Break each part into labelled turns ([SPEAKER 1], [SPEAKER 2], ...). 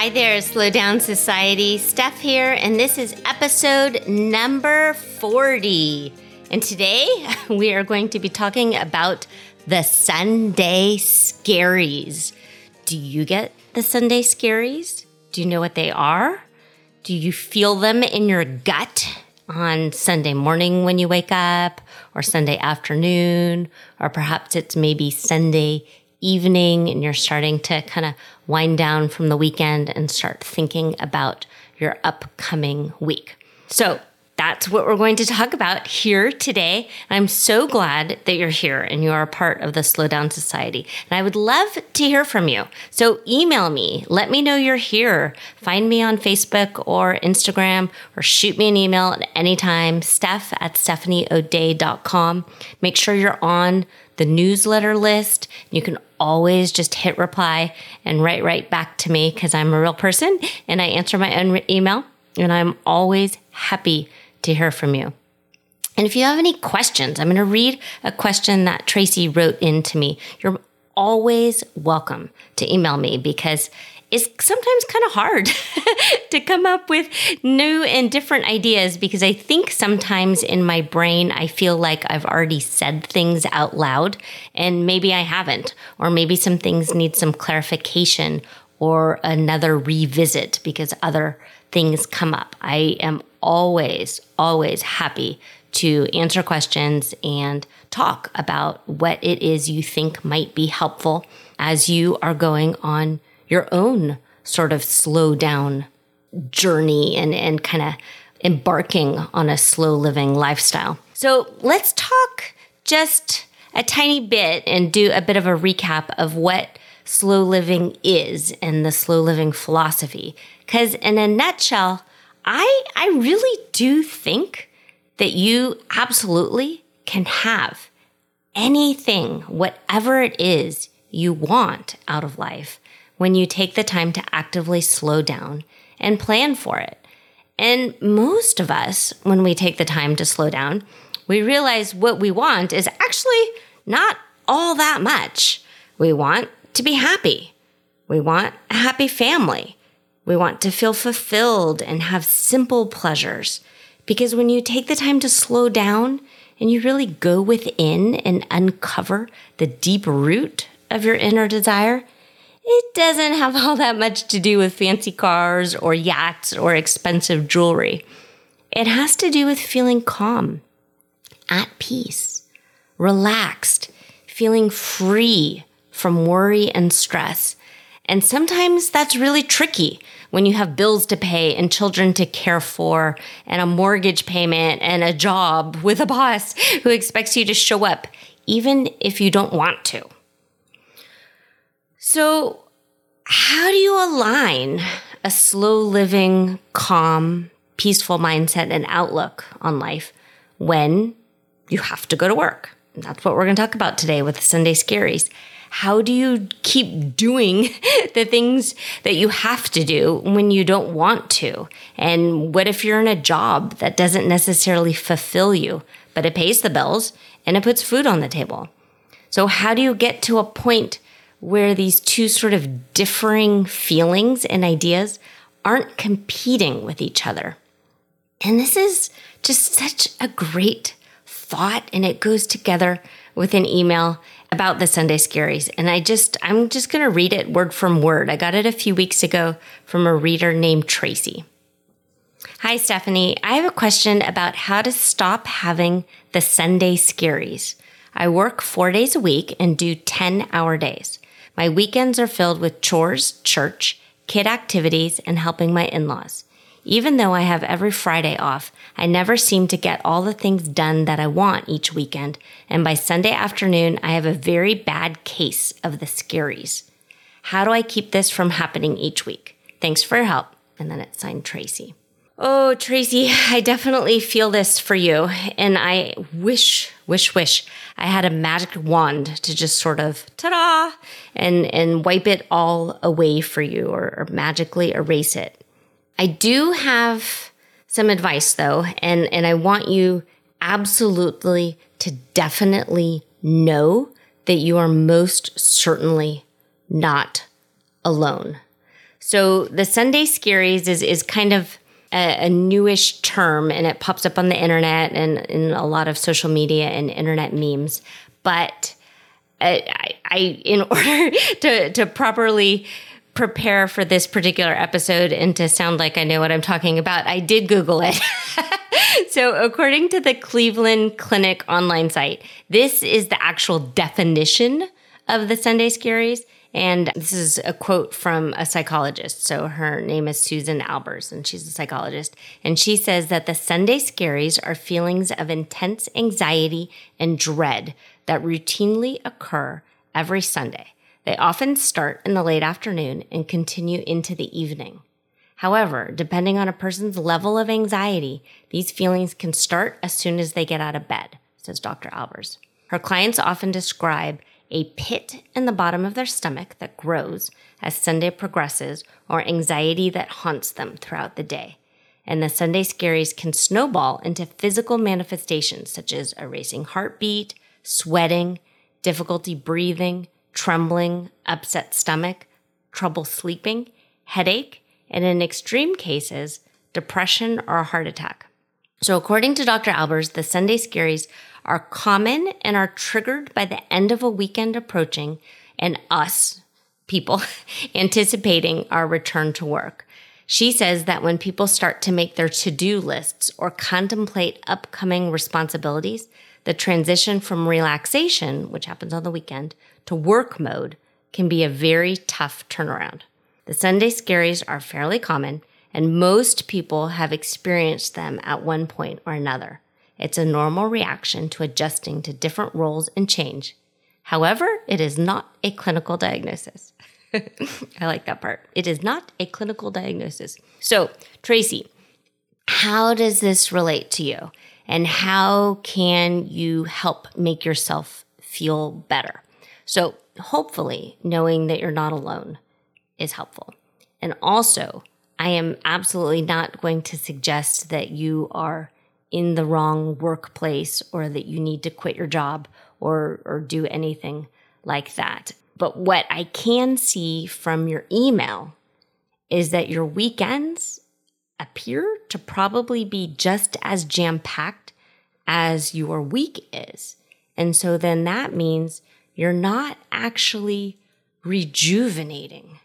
[SPEAKER 1] Hi there, Slow Down Society. Steph here, and this is episode number 40. And today we are going to be talking about the Sunday scaries. Do you get the Sunday scaries? Do you know what they are? Do you feel them in your gut on Sunday morning when you wake up, or Sunday afternoon, or perhaps it's maybe Sunday evening and you're starting to kind of wind down from the weekend and start thinking about your upcoming week. So that's what we're going to talk about here today. I'm so glad that you're here and you are a part of the Slow Down Society. And I would love to hear from you. So email me, let me know you're here. Find me on Facebook or Instagram or shoot me an email at any time, steph at stephanieodea.com. Make sure you're on the newsletter list. You can always just hit reply and write right back to me because I'm a real person and I answer my own email and I'm always happy to hear from you. And if you have any questions, I'm going to read a question that Tracy wrote in to me. You're always welcome to email me because it's sometimes kind of hard to come up with new and different ideas because I think sometimes in my brain I feel like I've already said things out loud and maybe I haven't, or maybe some things need some clarification or another revisit because other things come up. I am always, always happy to answer questions and talk about what it is you think might be helpful as you are going on your own sort of slow down journey and, and kind of embarking on a slow living lifestyle. So let's talk just a tiny bit and do a bit of a recap of what slow living is and the slow living philosophy. Because in a nutshell, I, I really do think that you absolutely can have anything, whatever it is you want out of life when you take the time to actively slow down and plan for it. And most of us, when we take the time to slow down, we realize what we want is actually not all that much. We want to be happy. We want a happy family. We want to feel fulfilled and have simple pleasures. Because when you take the time to slow down and you really go within and uncover the deep root of your inner desire, it doesn't have all that much to do with fancy cars or yachts or expensive jewelry. It has to do with feeling calm, at peace, relaxed, feeling free from worry and stress. And sometimes that's really tricky when you have bills to pay and children to care for and a mortgage payment and a job with a boss who expects you to show up, even if you don't want to. So, how do you align a slow living, calm, peaceful mindset and outlook on life when you have to go to work? That's what we're going to talk about today with the Sunday Scaries how do you keep doing the things that you have to do when you don't want to? And what if you're in a job that doesn't necessarily fulfill you, but it pays the bills and it puts food on the table? So, how do you get to a point where these two sort of differing feelings and ideas aren't competing with each other? And this is just such a great thought, and it goes together with an email about the Sunday Scaries. And I just, I'm just going to read it word from word. I got it a few weeks ago from a reader named Tracy. Hi, Stephanie. I have a question about how to stop having the Sunday Scaries. I work four days a week and do 10 hour days. My weekends are filled with chores, church, kid activities, and helping my in laws. Even though I have every Friday off, I never seem to get all the things done that I want each weekend, and by Sunday afternoon, I have a very bad case of the scaries. How do I keep this from happening each week? Thanks for your help. And then it's signed Tracy. Oh, Tracy, I definitely feel this for you. And I wish, wish, wish I had a magic wand to just sort of ta-da and, and wipe it all away for you or, or magically erase it. I do have some advice though, and, and I want you absolutely to definitely know that you are most certainly not alone. So the Sunday Scaries is, is kind of a, a, newish term and it pops up on the internet and in a lot of social media and internet memes. But uh, I, I in order to, to properly prepare for this particular episode and to sound like I know what I'm talking about, I did Google it. so, according to the Cleveland Clinic online site, this is the actual definition of the Sunday Scaries. And this is a quote from a psychologist. So her name is Susan Albers, and she's a psychologist. And she says that the Sunday scaries are feelings of intense anxiety and dread that routinely occur every Sunday. They often start in the late afternoon and continue into the evening. However, depending on a person's level of anxiety, these feelings can start as soon as they get out of bed, says Dr. Albers. Her clients often describe a pit in the bottom of their stomach that grows as Sunday progresses, or anxiety that haunts them throughout the day. And the Sunday scaries can snowball into physical manifestations such as a racing heartbeat, sweating, difficulty breathing, trembling, upset stomach, trouble sleeping, headache, and in extreme cases, depression or a heart attack. So, according to Dr. Albers, the Sunday scaries are common and are triggered by the end of a weekend approaching and us, people, anticipating our return to work. She says that when people start to make their to do lists or contemplate upcoming responsibilities, the transition from relaxation, which happens on the weekend, to work mode can be a very tough turnaround. The Sunday scaries are fairly common, and most people have experienced them at one point or another. It's a normal reaction to adjusting to different roles and change. However, it is not a clinical diagnosis. I like that part. It is not a clinical diagnosis. So, Tracy, how does this relate to you? And how can you help make yourself feel better? So, hopefully, knowing that you're not alone is helpful. And also, I am absolutely not going to suggest that you are in the wrong workplace or that you need to quit your job or, or do anything like that. But what I can see from your email is that your weekends appear to probably be just as jam packed as your week is. And so then that means you're not actually rejuvenating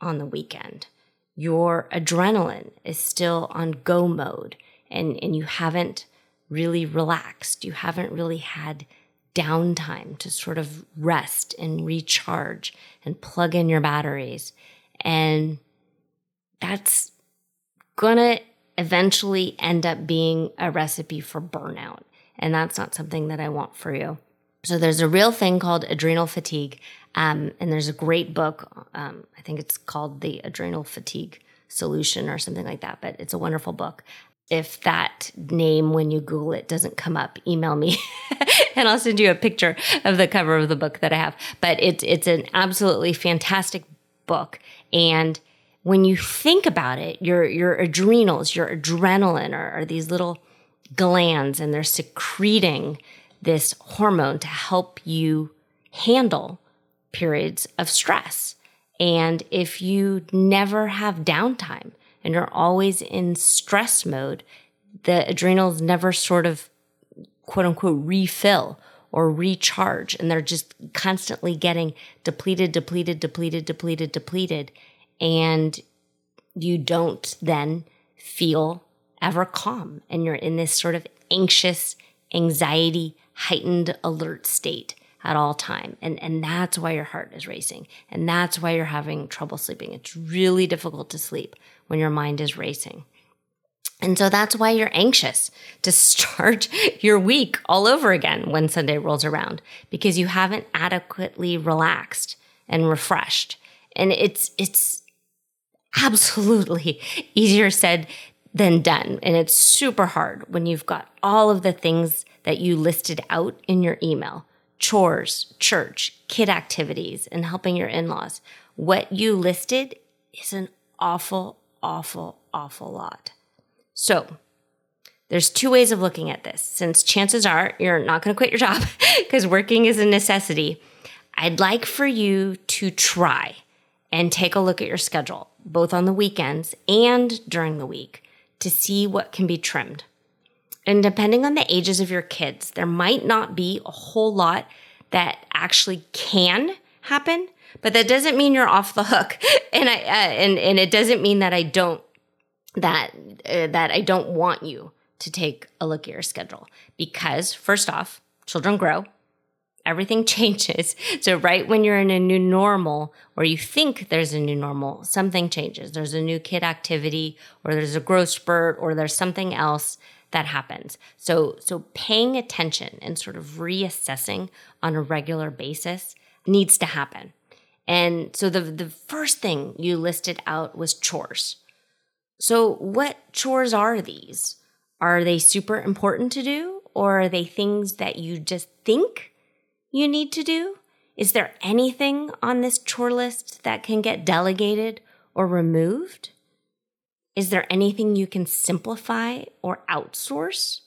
[SPEAKER 1] on the weekend. Your adrenaline is still on go mode and, and you haven't really relaxed. You haven't really had downtime to sort of rest and recharge and plug in your batteries. And that's gonna eventually end up being a recipe for burnout. And that's not something that I want for you. So there's a real thing called adrenal fatigue. Um, and there's a great book. Um, I think it's called The Adrenal Fatigue Solution or something like that, but it's a wonderful book if that name when you google it doesn't come up email me and i'll send you a picture of the cover of the book that i have but it's it's an absolutely fantastic book and when you think about it your your adrenals your adrenaline are, are these little glands and they're secreting this hormone to help you handle periods of stress and if you never have downtime and you're always in stress mode, the adrenals never sort of quote unquote refill or recharge. And they're just constantly getting depleted, depleted, depleted, depleted, depleted. And you don't then feel ever calm. And you're in this sort of anxious, anxiety, heightened alert state at all time. And, and that's why your heart is racing. And that's why you're having trouble sleeping. It's really difficult to sleep when your mind is racing. And so that's why you're anxious to start your week all over again when Sunday rolls around because you haven't adequately relaxed and refreshed. And it's, it's absolutely easier said than done. And it's super hard when you've got all of the things that you listed out in your email chores, church, kid activities, and helping your in laws. What you listed is an awful, awful, awful lot. So, there's two ways of looking at this. Since chances are you're not going to quit your job because working is a necessity, I'd like for you to try and take a look at your schedule, both on the weekends and during the week, to see what can be trimmed. And depending on the ages of your kids, there might not be a whole lot that actually can happen, but that doesn't mean you're off the hook. And I uh, and and it doesn't mean that I don't that uh, that I don't want you to take a look at your schedule because first off, children grow, everything changes. So right when you're in a new normal or you think there's a new normal, something changes. There's a new kid activity or there's a growth spurt or there's something else that happens. So so paying attention and sort of reassessing on a regular basis needs to happen. And so the the first thing you listed out was chores. So what chores are these? Are they super important to do or are they things that you just think you need to do? Is there anything on this chore list that can get delegated or removed? Is there anything you can simplify or outsource?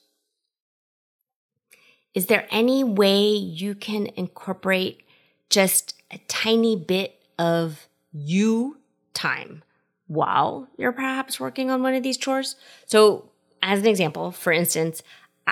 [SPEAKER 1] Is there any way you can incorporate just a tiny bit of you time while you're perhaps working on one of these chores? So, as an example, for instance,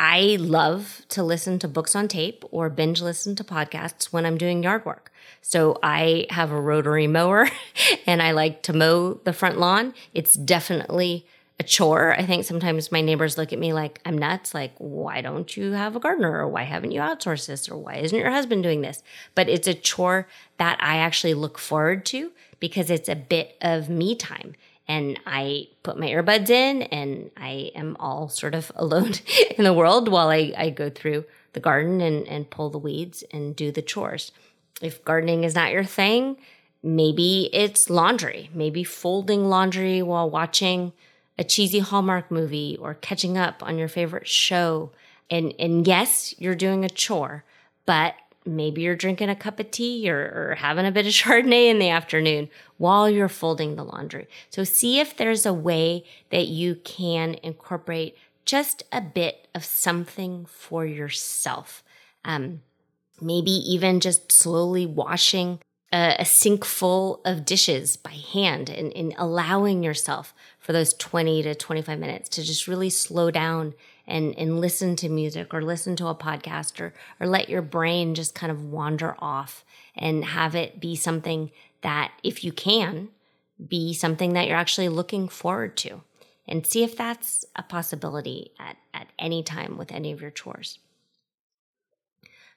[SPEAKER 1] I love to listen to books on tape or binge listen to podcasts when I'm doing yard work. So I have a rotary mower and I like to mow the front lawn. It's definitely a chore. I think sometimes my neighbors look at me like I'm nuts, like, why don't you have a gardener? Or why haven't you outsourced this? Or why isn't your husband doing this? But it's a chore that I actually look forward to because it's a bit of me time. And I put my earbuds in and I am all sort of alone in the world while I, I go through the garden and, and pull the weeds and do the chores. If gardening is not your thing, maybe it's laundry, maybe folding laundry while watching a cheesy Hallmark movie or catching up on your favorite show. And, and yes, you're doing a chore, but maybe you're drinking a cup of tea or, or, having a bit of Chardonnay in the afternoon while you're folding the laundry. So see if there's a way that you can incorporate just a bit of something for yourself. Um, maybe even just slowly washing a, a, sink full of dishes by hand and, and allowing yourself for those 20 to 25 minutes to just really slow down and, and listen to music or listen to a podcast or, or let your brain just kind of wander off and have it be something that, if you can, be something that you're actually looking forward to. And see if that's a possibility at, at any time with any of your chores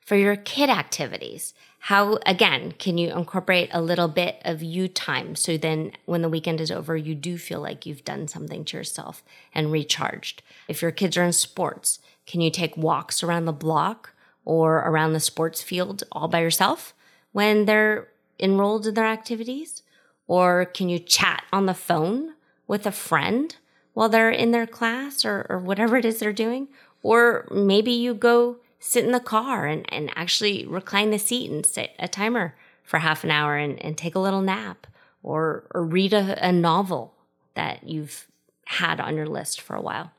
[SPEAKER 1] for your kid activities. How, again, can you incorporate a little bit of you time so then when the weekend is over, you do feel like you've done something to yourself and recharged? If your kids are in sports, can you take walks around the block or around the sports field all by yourself when they're enrolled in their activities? Or can you chat on the phone with a friend while they're in their class or, or whatever it is they're doing? Or maybe you go sit in the car and, and actually recline the seat and set a timer for half an hour and, and take a little nap or, or read a, a novel that you've had on your list for a while.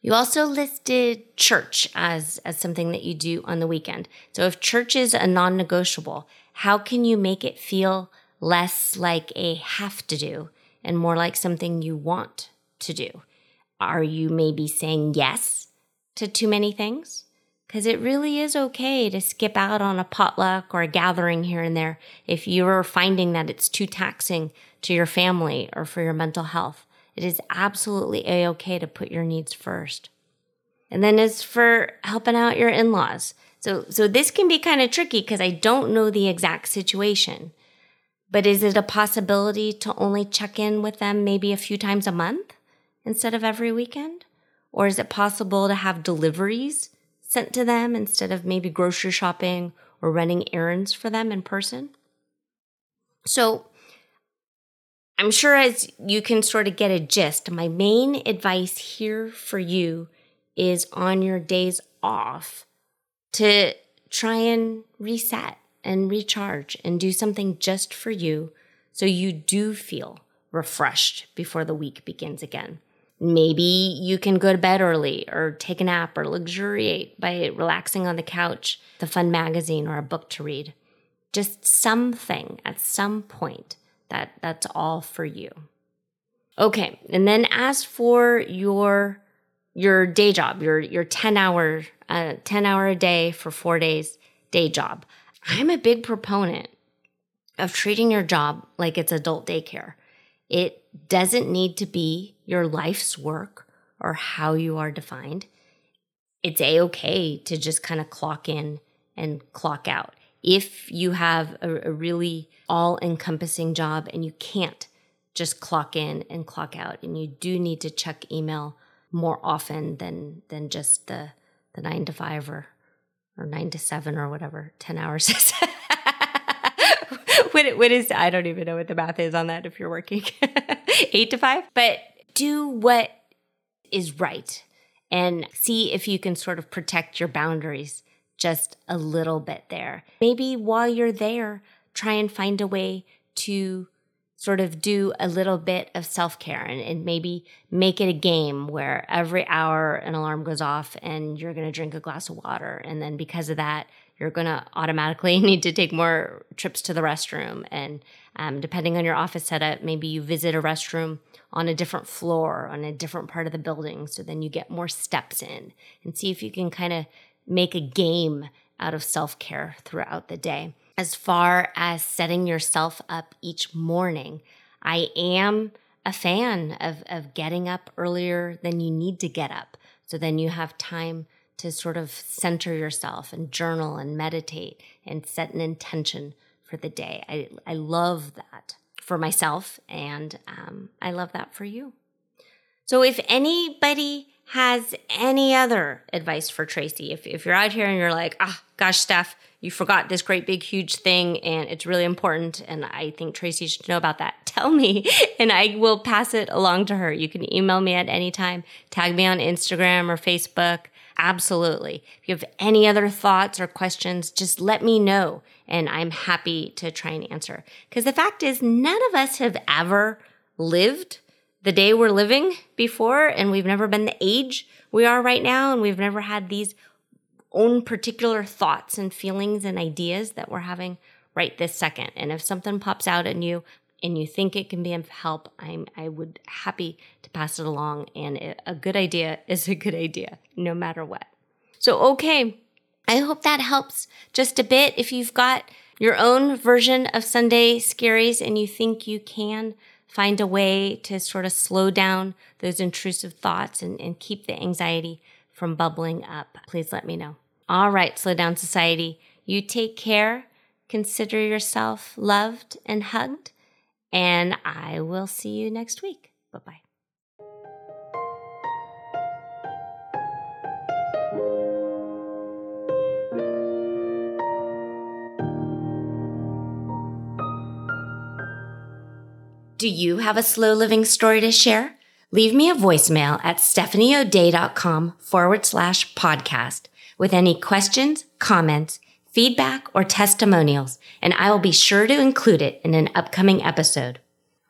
[SPEAKER 1] You also listed church as, as something that you do on the weekend. So if church is a non negotiable, how can you make it feel less like a have to do and more like something you want to do? Are you maybe saying yes to too many things? Because it really is okay to skip out on a potluck or a gathering here and there if you're finding that it's too taxing to your family or for your mental health. It is absolutely a okay to put your needs first. And then as for helping out your in-laws. So, so this can be kind of tricky because I don't know the exact situation. But is it a possibility to only check in with them maybe a few times a month? instead of every weekend? Or is it possible to have deliveries sent to them instead of maybe grocery shopping or running errands for them in person? So, I'm sure as you can sort of get a gist, my main advice here for you is on your days off to try and reset and recharge and do something just for you so you do feel refreshed before the week begins again. Maybe you can go to bed early or take a nap or luxuriate by relaxing on the couch, the fun magazine or a book to read. Just something at some point that that's all for you. Okay, and then as for your your day job, your your 10 hour uh, 10 hour a day for 4 days day job. I'm a big proponent of treating your job like it's adult daycare. It doesn't need to be your life's work or how you are defined. It's a okay to just kind of clock in and clock out. If you have a, a really all encompassing job and you can't just clock in and clock out, and you do need to check email more often than than just the the nine to five or or nine to seven or whatever ten hours is. what, what is I don't even know what the math is on that if you're working eight to five. But do what is right and see if you can sort of protect your boundaries just a little bit there. Maybe while you're there, try and find a way to sort of do a little bit of self care and, and, maybe make it a game where every hour an alarm goes off and you're going to drink a glass of water. And then because of that, you're going to automatically need to take more trips to the restroom. And um, depending on your office setup, maybe you visit a restroom on a different floor, on a different part of the building. So then you get more steps in and see if you can kind of make a game out of self care throughout the day as far as setting yourself up each morning. I am a fan of, of getting up earlier than you need to get up. So then you have time to sort of center yourself and journal and meditate and set an intention for the day. I, I love that for myself and um, I love that for you. So if anybody has any other advice for Tracy, if, if you're out here and you're like, ah, gosh, Steph, you forgot this great big huge thing and it's really important and I think Tracy should know about that. Tell me and I will pass it along to her. You can email me at any time, tag me on Instagram or Facebook. Absolutely. If you have any other thoughts or questions, just let me know and I'm happy to try and answer. Because the fact is, none of us have ever lived the day we're living before and we've never been the age we are right now and we've never had these own particular thoughts and feelings and ideas that we're having right this second. And if something pops out at you and you think it can be of help, I'm I would happy to pass it along. And it, a good idea is a good idea, no matter what. So okay, I hope that helps just a bit. If you've got your own version of Sunday scaries and you think you can find a way to sort of slow down those intrusive thoughts and, and keep the anxiety from bubbling up, please let me know. All right, Slow Down Society, you take care, consider yourself loved and hugged, and I will see you next week. Bye bye. Do you have a slow living story to share? Leave me a voicemail at stephanieodea.com forward slash podcast with any questions, comments, feedback, or testimonials, and I will be sure to include it in an upcoming episode.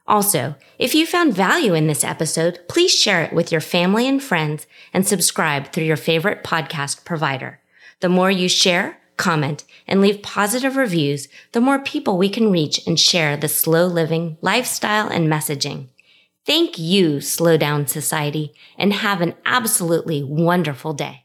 [SPEAKER 1] Also, if you found value in this episode, please share it with your family and friends and subscribe through your favorite podcast provider. The more you share, comment, and leave positive reviews, the more people we can reach and share the slow living lifestyle and messaging. Thank you, Slow Down Society, and have an absolutely wonderful day.